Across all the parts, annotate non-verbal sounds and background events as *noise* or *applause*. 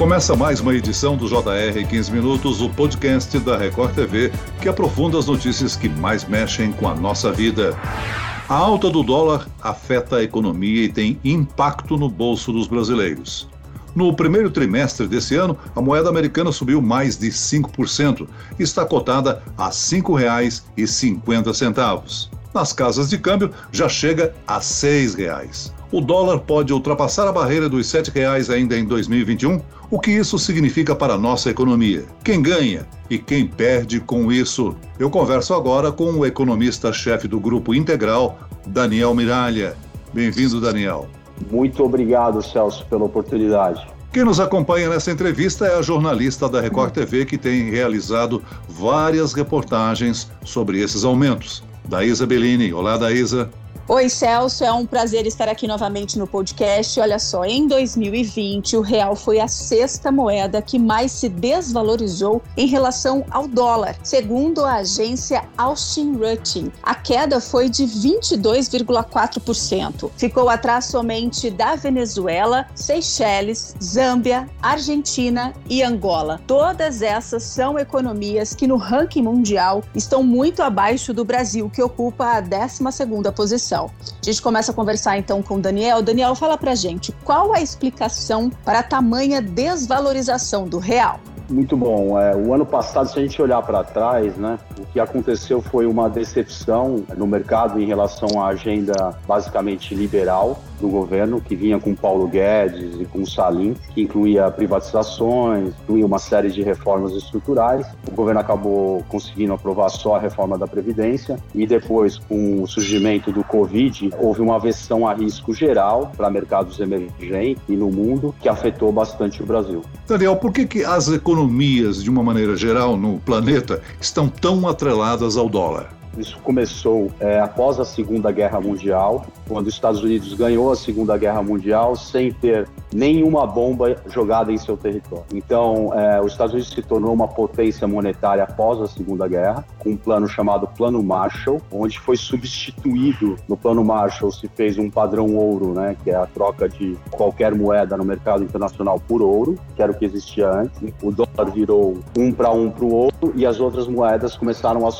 Começa mais uma edição do JR 15 Minutos, o podcast da Record TV, que aprofunda as notícias que mais mexem com a nossa vida. A alta do dólar afeta a economia e tem impacto no bolso dos brasileiros. No primeiro trimestre desse ano, a moeda americana subiu mais de 5% e está cotada a R$ 5,50. Nas casas de câmbio já chega a R$ 6,00 o dólar pode ultrapassar a barreira dos R$ 7,00 ainda em 2021? O que isso significa para a nossa economia? Quem ganha e quem perde com isso? Eu converso agora com o economista-chefe do Grupo Integral, Daniel Miralha. Bem-vindo, Daniel. Muito obrigado, Celso, pela oportunidade. Quem nos acompanha nessa entrevista é a jornalista da Record TV que tem realizado várias reportagens sobre esses aumentos. Daísa Bellini. Olá, Daísa. Oi, Celso, é um prazer estar aqui novamente no podcast. Olha só, em 2020, o real foi a sexta moeda que mais se desvalorizou em relação ao dólar, segundo a agência Austin Rutting. A queda foi de 22,4%. Ficou atrás somente da Venezuela, Seychelles, Zâmbia, Argentina e Angola. Todas essas são economias que no ranking mundial estão muito abaixo do Brasil, que ocupa a 12ª posição. A gente começa a conversar então com o Daniel. Daniel, fala pra gente qual a explicação para a tamanha desvalorização do real? Muito bom. É, o ano passado, se a gente olhar para trás, né, o que aconteceu foi uma decepção no mercado em relação à agenda basicamente liberal do governo, que vinha com Paulo Guedes e com Salim, que incluía privatizações, incluía uma série de reformas estruturais. O governo acabou conseguindo aprovar só a reforma da Previdência e depois, com o surgimento do Covid, houve uma aversão a risco geral para mercados emergentes e no mundo, que afetou bastante o Brasil. Daniel, por que, que as economias, de uma maneira geral, no planeta, estão tão atreladas ao dólar? Isso começou é, após a Segunda Guerra Mundial, quando os Estados Unidos ganhou a Segunda Guerra Mundial sem ter nenhuma bomba jogada em seu território. Então, é, os Estados Unidos se tornou uma potência monetária após a Segunda Guerra, com um plano chamado Plano Marshall, onde foi substituído no Plano Marshall se fez um padrão ouro, né, que é a troca de qualquer moeda no mercado internacional por ouro, que era o que existia antes. O dólar virou um para um para o ouro e as outras moedas começaram a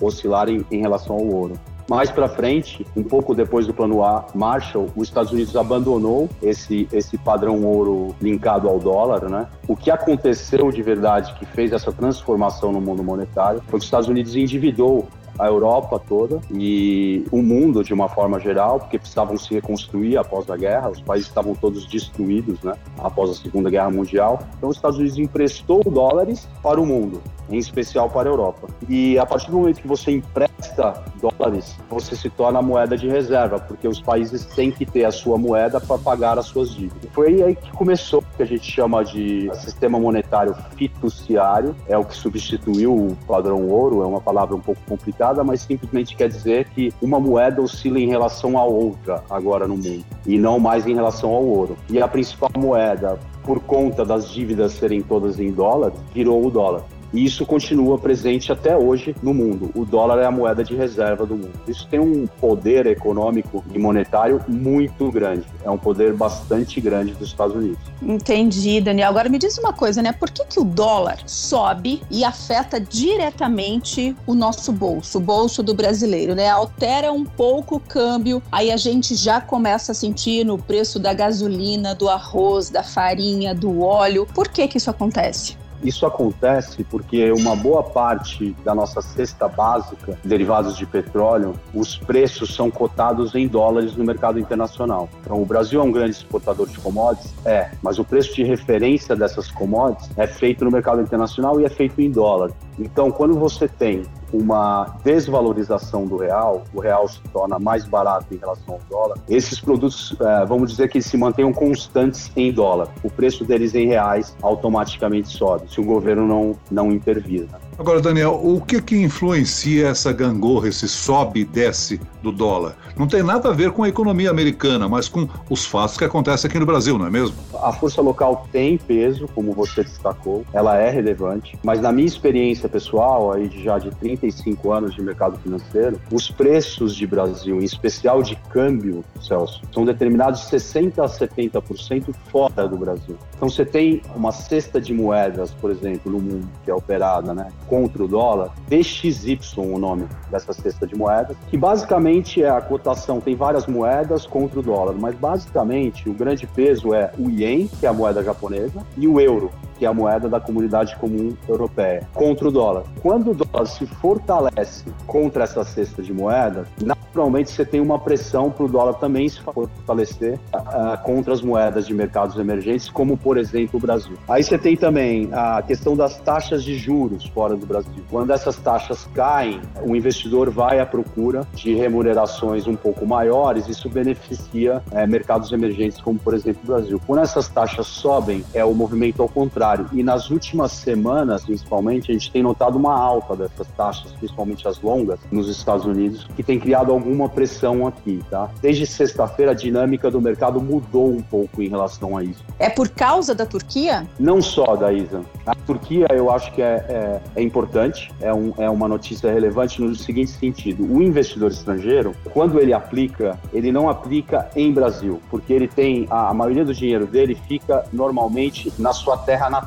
oscilar, em, em relação ao ouro. Mais para frente, um pouco depois do plano Marshall, os Estados Unidos abandonou esse, esse padrão ouro linkado ao dólar, né? O que aconteceu de verdade que fez essa transformação no mundo monetário foi que os Estados Unidos endividou a Europa toda e o mundo de uma forma geral, porque precisavam se reconstruir após a guerra, os países estavam todos destruídos, né, após a Segunda Guerra Mundial. Então os Estados Unidos emprestou dólares para o mundo, em especial para a Europa. E a partir do momento que você empresta dólares, você se torna moeda de reserva, porque os países têm que ter a sua moeda para pagar as suas dívidas. Foi aí que começou o que a gente chama de sistema monetário fiduciário, é o que substituiu o padrão ouro, é uma palavra um pouco complicada mas simplesmente quer dizer que uma moeda oscila em relação à outra agora no mundo e não mais em relação ao ouro. E a principal moeda, por conta das dívidas serem todas em dólar, virou o dólar. E isso continua presente até hoje no mundo. O dólar é a moeda de reserva do mundo. Isso tem um poder econômico e monetário muito grande. É um poder bastante grande dos Estados Unidos. Entendi, Daniel. Agora me diz uma coisa, né? Por que, que o dólar sobe e afeta diretamente o nosso bolso, o bolso do brasileiro, né? Altera um pouco o câmbio, aí a gente já começa a sentir no preço da gasolina, do arroz, da farinha, do óleo. Por que que isso acontece? Isso acontece porque uma boa parte da nossa cesta básica, derivados de petróleo, os preços são cotados em dólares no mercado internacional. Então, o Brasil é um grande exportador de commodities? É, mas o preço de referência dessas commodities é feito no mercado internacional e é feito em dólar. Então, quando você tem uma desvalorização do real, o real se torna mais barato em relação ao dólar, esses produtos, é, vamos dizer que se mantenham constantes em dólar. O preço deles em reais automaticamente sobe, se o governo não, não intervir. Né? Agora, Daniel, o que que influencia essa gangorra, esse sobe e desce do dólar? Não tem nada a ver com a economia americana, mas com os fatos que acontecem aqui no Brasil, não é mesmo? A força local tem peso, como você destacou, ela é relevante, mas na minha experiência pessoal, aí já de 35 anos de mercado financeiro, os preços de Brasil, em especial de câmbio, Celso, são determinados 60 a 70% fora do Brasil. Então você tem uma cesta de moedas, por exemplo, no mundo que é operada, né, contra o dólar, DXY o nome dessa cesta de moedas, que basicamente é a cotação, tem várias moedas contra o dólar, mas basicamente o grande peso é o ien, que é a moeda japonesa, e o euro, que é a moeda da comunidade comum europeia, contra o dólar. Quando o dólar se fortalece contra essa cesta de moedas, naturalmente você tem uma pressão para o dólar também se fortalecer uh, contra as moedas de mercados emergentes, como por exemplo o Brasil. Aí você tem também a questão das taxas de juros fora do Brasil. Quando essas taxas caem, o investidor vai à procura de remunerações um pouco maiores, isso beneficia é, mercados emergentes, como por exemplo o Brasil. Quando essas taxas sobem, é o movimento ao contrário. E nas últimas semanas, principalmente, a gente tem notado uma alta dessas taxas, principalmente as longas, nos Estados Unidos, que tem criado alguma pressão aqui, tá? Desde sexta-feira, a dinâmica do mercado mudou um pouco em relação a isso. É por causa da Turquia? Não só, Daísa. A Turquia, eu acho que é, é, é importante, é, um, é uma notícia relevante no seguinte sentido: o investidor estrangeiro, quando ele aplica, ele não aplica em Brasil, porque ele tem a, a maioria do dinheiro dele fica normalmente na sua terra natal.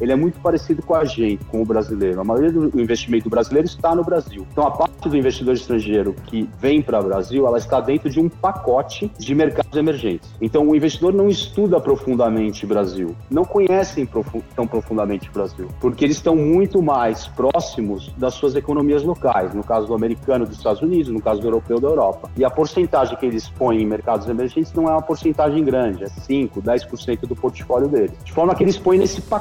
Ele é muito parecido com a gente, com o brasileiro. A maioria do investimento brasileiro está no Brasil. Então, a parte do investidor estrangeiro que vem para o Brasil, ela está dentro de um pacote de mercados emergentes. Então, o investidor não estuda profundamente o Brasil, não conhecem profu tão profundamente o Brasil, porque eles estão muito mais próximos das suas economias locais, no caso do americano dos Estados Unidos, no caso do europeu da Europa. E a porcentagem que eles põem em mercados emergentes não é uma porcentagem grande, é 5, 10% do portfólio deles. De forma que eles põem nesse pacote,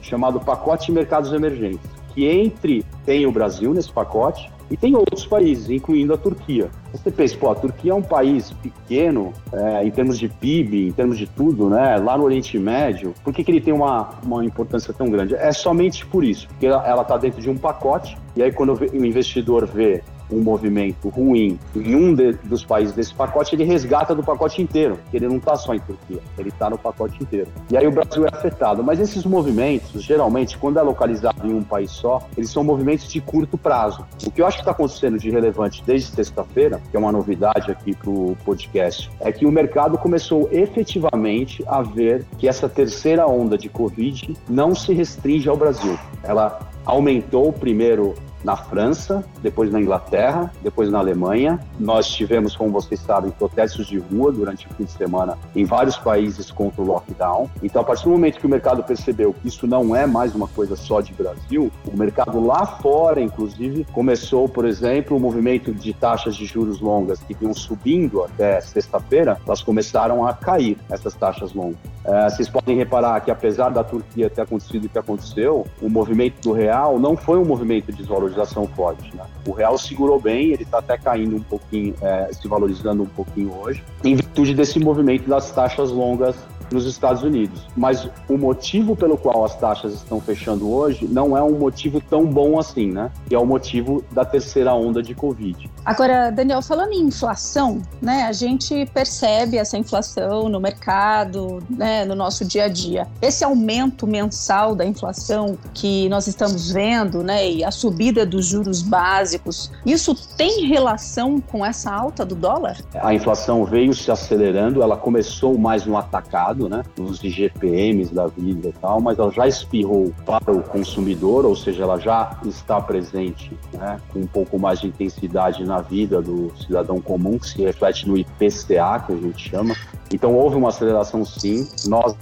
chamado pacote de mercados emergentes, que entre tem o Brasil nesse pacote e tem outros países, incluindo a Turquia. Você pensa, pô, a Turquia é um país pequeno é, em termos de PIB, em termos de tudo, né? Lá no Oriente Médio, por que, que ele tem uma, uma importância tão grande? É somente por isso, porque ela está dentro de um pacote, e aí quando o investidor vê um movimento ruim em um de, dos países desse pacote, ele resgata do pacote inteiro. Ele não está só em Turquia, ele está no pacote inteiro. E aí o Brasil é afetado. Mas esses movimentos, geralmente, quando é localizado em um país só, eles são movimentos de curto prazo. O que eu acho que está acontecendo de relevante desde sexta-feira, que é uma novidade aqui para o podcast, é que o mercado começou efetivamente a ver que essa terceira onda de Covid não se restringe ao Brasil. Ela aumentou primeiro na França, depois na Inglaterra, depois na Alemanha. Nós tivemos, como vocês sabem, protestos de rua durante o fim de semana em vários países contra o lockdown. Então, a partir do momento que o mercado percebeu que isso não é mais uma coisa só de Brasil, o mercado lá fora, inclusive, começou, por exemplo, o movimento de taxas de juros longas que vinham subindo até sexta-feira, elas começaram a cair, essas taxas longas. É, vocês podem reparar que, apesar da Turquia ter acontecido o que aconteceu, o movimento do real não foi um movimento de desvalorização forte. Né? O real segurou bem, ele está até caindo um pouquinho, é, se valorizando um pouquinho hoje, em virtude desse movimento das taxas longas nos Estados Unidos. Mas o motivo pelo qual as taxas estão fechando hoje não é um motivo tão bom assim, né? Que é o motivo da terceira onda de Covid. Agora, Daniel, falando em inflação, né? A gente percebe essa inflação no mercado, né? No nosso dia a dia. Esse aumento mensal da inflação que nós estamos vendo, né? E a subida dos juros básicos, isso tem relação com essa alta do dólar? A inflação veio se acelerando, ela começou mais no atacado né, nos IGPMs da vida e tal, mas ela já espirrou para o consumidor, ou seja, ela já está presente né, com um pouco mais de intensidade na vida do cidadão comum, que se reflete no IPCA, que a gente chama, então houve uma aceleração sim. Nós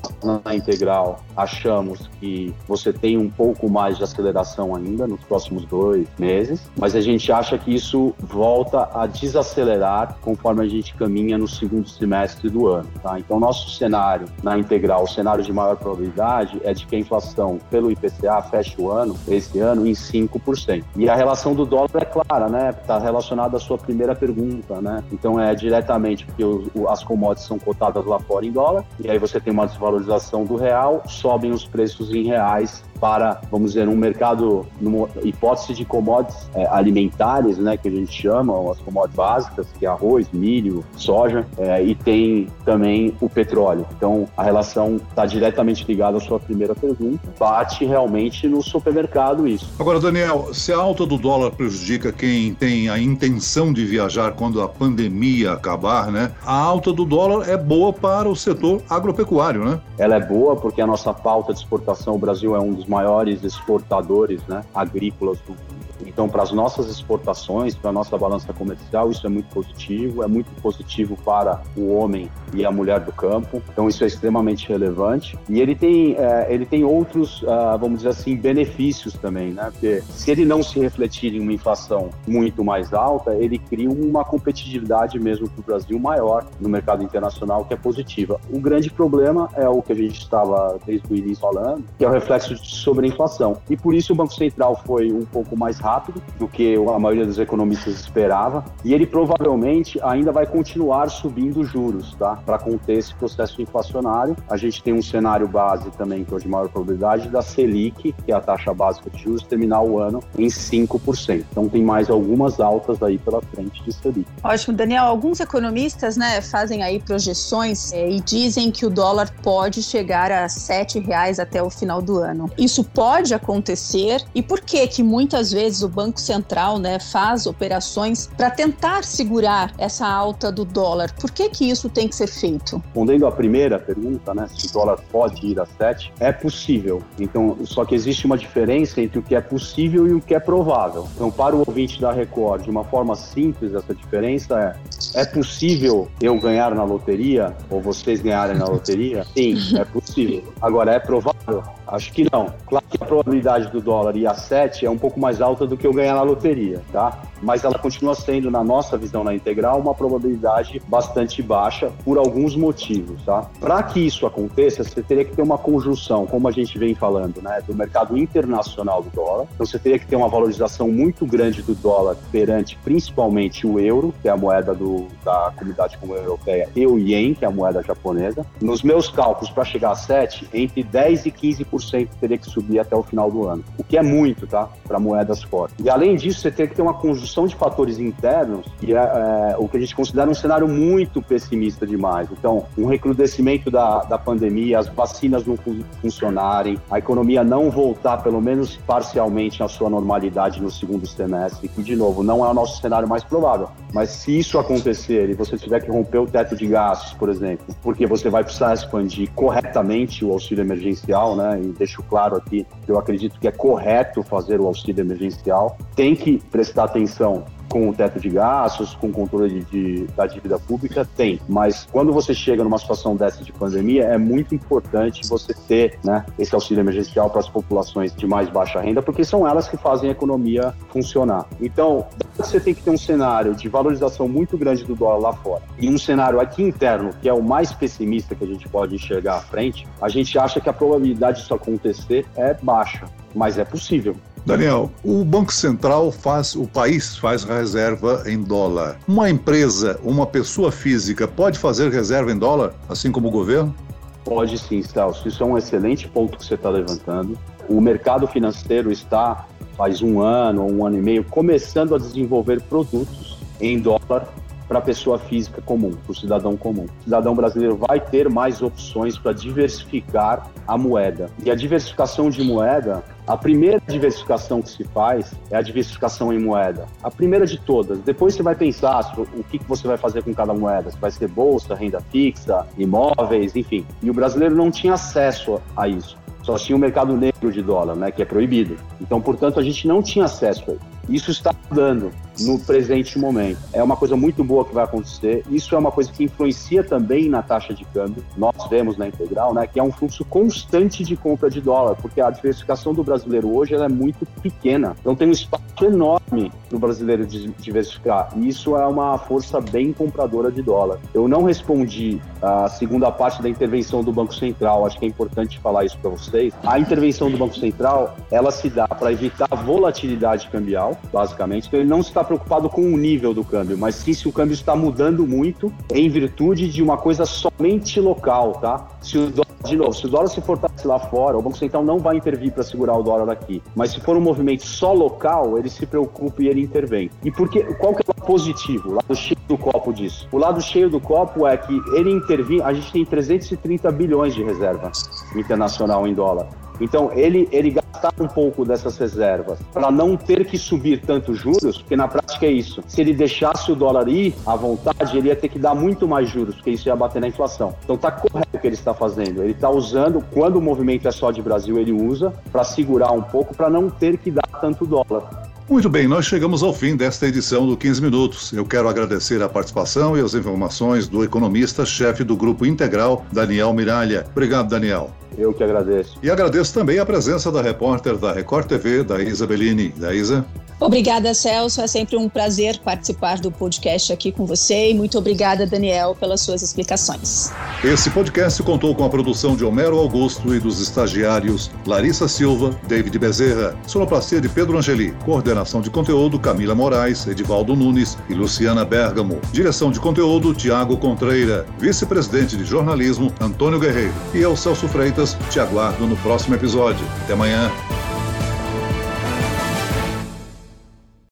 na Integral achamos que você tem um pouco mais de aceleração ainda nos próximos dois meses, mas a gente acha que isso volta a desacelerar conforme a gente caminha no segundo semestre do ano. Tá? Então nosso cenário na Integral, o cenário de maior probabilidade é de que a inflação pelo IPCA feche o ano, esse ano, em 5%. E a relação do dólar é clara, né? Está relacionada à sua primeira pergunta, né? Então é diretamente porque as commodities são cotadas lá fora em dólar, e aí você tem uma desvalorização do real, sobem os preços em reais para, vamos dizer, um mercado, numa hipótese de commodities é, alimentares, né, que a gente chama, as commodities básicas, que é arroz, milho, soja, é, e tem também o petróleo. Então, a relação está diretamente ligada à sua primeira pergunta. Bate realmente no supermercado isso. Agora, Daniel, se a alta do dólar prejudica quem tem a intenção de viajar quando a pandemia acabar, né? A alta do dólar é boa para o setor agropecuário, né? Ela é boa porque a nossa pauta de exportação, o Brasil é um dos maiores exportadores né, agrícolas do mundo. Então, para as nossas exportações, para a nossa balança comercial, isso é muito positivo. É muito positivo para o homem e a mulher do campo. Então, isso é extremamente relevante. E ele tem, é, ele tem outros, uh, vamos dizer assim, benefícios também, né? Porque se ele não se refletir em uma inflação muito mais alta, ele cria uma competitividade mesmo para o Brasil maior no mercado internacional, que é positiva. O grande problema é o que a gente estava desde o início falando, que é o reflexo sobre a inflação. E por isso o Banco Central foi um pouco mais rápido rápido do que a maioria dos economistas esperava, e ele provavelmente ainda vai continuar subindo juros, tá? Para conter esse processo inflacionário. A gente tem um cenário base também, que é de maior probabilidade, da Selic, que é a taxa básica de juros, terminar o ano em 5%. Então tem mais algumas altas aí pela frente de Selic. Ótimo, Daniel. Alguns economistas né, fazem aí projeções é, e dizem que o dólar pode chegar a R$ reais até o final do ano. Isso pode acontecer e por que que muitas vezes o Banco Central né, faz operações para tentar segurar essa alta do dólar. Por que, que isso tem que ser feito? Respondendo à primeira pergunta, né, se o dólar pode ir a 7, é possível. Então, só que existe uma diferença entre o que é possível e o que é provável. Então, para o ouvinte da Record, de uma forma simples, essa diferença é: é possível eu ganhar na loteria ou vocês ganharem na loteria? *laughs* Sim, é possível. Agora, é provável? Acho que não. Claro que a probabilidade do dólar ir a 7 é um pouco mais alta do que eu ganhar na loteria, tá? Mas ela continua sendo, na nossa visão na integral, uma probabilidade bastante baixa por alguns motivos, tá? Para que isso aconteça, você teria que ter uma conjunção, como a gente vem falando, né, do mercado internacional do dólar. Então você teria que ter uma valorização muito grande do dólar perante principalmente o euro, que é a moeda do, da comunidade europeia, e o ien, que é a moeda japonesa. Nos meus cálculos, para chegar a 7, entre 10 e 15% teria que subir até o final do ano, o que é muito, tá? Para moedas fortes. E além disso, você tem que ter uma conjunção de fatores internos, que é, é, o que a gente considera um cenário muito pessimista demais. Então, um recrudescimento da, da pandemia, as vacinas não funcionarem, a economia não voltar, pelo menos parcialmente, à sua normalidade no segundo semestre, que, de novo, não é o nosso cenário mais provável. Mas se isso acontecer e você tiver que romper o teto de gastos, por exemplo, porque você vai precisar expandir corretamente o auxílio emergencial, né? E deixo claro aqui eu acredito que é correto fazer o auxílio emergencial, tem que prestar atenção com o teto de gastos, com o controle de, de, da dívida pública, tem. Mas quando você chega numa situação dessa de pandemia, é muito importante você ter né, esse auxílio emergencial para as populações de mais baixa renda, porque são elas que fazem a economia funcionar. Então, você tem que ter um cenário de valorização muito grande do dólar lá fora e um cenário aqui interno, que é o mais pessimista que a gente pode enxergar à frente, a gente acha que a probabilidade disso acontecer é baixa, mas é possível. Daniel, o Banco Central faz, o país faz reserva em dólar. Uma empresa, uma pessoa física pode fazer reserva em dólar, assim como o governo? Pode sim, Celso. Isso é um excelente ponto que você está levantando. O mercado financeiro está, faz um ano ou um ano e meio, começando a desenvolver produtos em dólar para a pessoa física comum, para o cidadão comum. O cidadão brasileiro vai ter mais opções para diversificar a moeda. E a diversificação de moeda, a primeira diversificação que se faz é a diversificação em moeda. A primeira de todas. Depois você vai pensar o que você vai fazer com cada moeda. Se vai ser bolsa, renda fixa, imóveis, enfim. E o brasileiro não tinha acesso a isso. Só tinha o mercado negro de dólar, né, que é proibido. Então, portanto, a gente não tinha acesso a isso. Isso está mudando no presente momento. É uma coisa muito boa que vai acontecer. Isso é uma coisa que influencia também na taxa de câmbio. Nós vemos na integral, né, que é um fluxo constante de compra de dólar, porque a diversificação do brasileiro hoje é muito pequena. Então tem um espaço enorme para o brasileiro diversificar. E isso é uma força bem compradora de dólar. Eu não respondi a segunda parte da intervenção do Banco Central. Acho que é importante falar isso para vocês. A intervenção do Banco Central, ela se dá para evitar volatilidade cambial, basicamente. Então ele não está preocupado com o nível do câmbio, mas sim se o câmbio está mudando muito em virtude de uma coisa somente local, tá? Se o dólar de novo, se o dólar se fortalece lá fora, o Banco Central não vai intervir para segurar o dólar aqui. Mas se for um movimento só local, ele se preocupa e ele intervém. E porque, qual que é positivo, o lado cheio do copo disso? O lado cheio do copo é que ele intervir, a gente tem 330 bilhões de reserva internacional em dólar. Então, ele, ele gastar um pouco dessas reservas para não ter que subir tanto juros, porque na prática é isso. Se ele deixasse o dólar ir à vontade, ele ia ter que dar muito mais juros, porque isso ia bater na inflação. Então, está correto o que ele está fazendo. Ele está usando, quando o movimento é só de Brasil, ele usa para segurar um pouco, para não ter que dar tanto dólar. Muito bem, nós chegamos ao fim desta edição do 15 Minutos. Eu quero agradecer a participação e as informações do economista-chefe do Grupo Integral, Daniel Miralha. Obrigado, Daniel. Eu que agradeço. E agradeço também a presença da repórter da Record TV, da Isa Bellini. Da Isa. Obrigada, Celso. É sempre um prazer participar do podcast aqui com você e muito obrigada, Daniel, pelas suas explicações. Esse podcast contou com a produção de Homero Augusto e dos estagiários Larissa Silva, David Bezerra, sonoplastia de Pedro Angeli, coordenação de conteúdo Camila Moraes, Edivaldo Nunes e Luciana Bergamo, direção de conteúdo Tiago Contreira, vice-presidente de jornalismo Antônio Guerreiro e eu, Celso Freitas, te aguardo no próximo episódio. Até amanhã.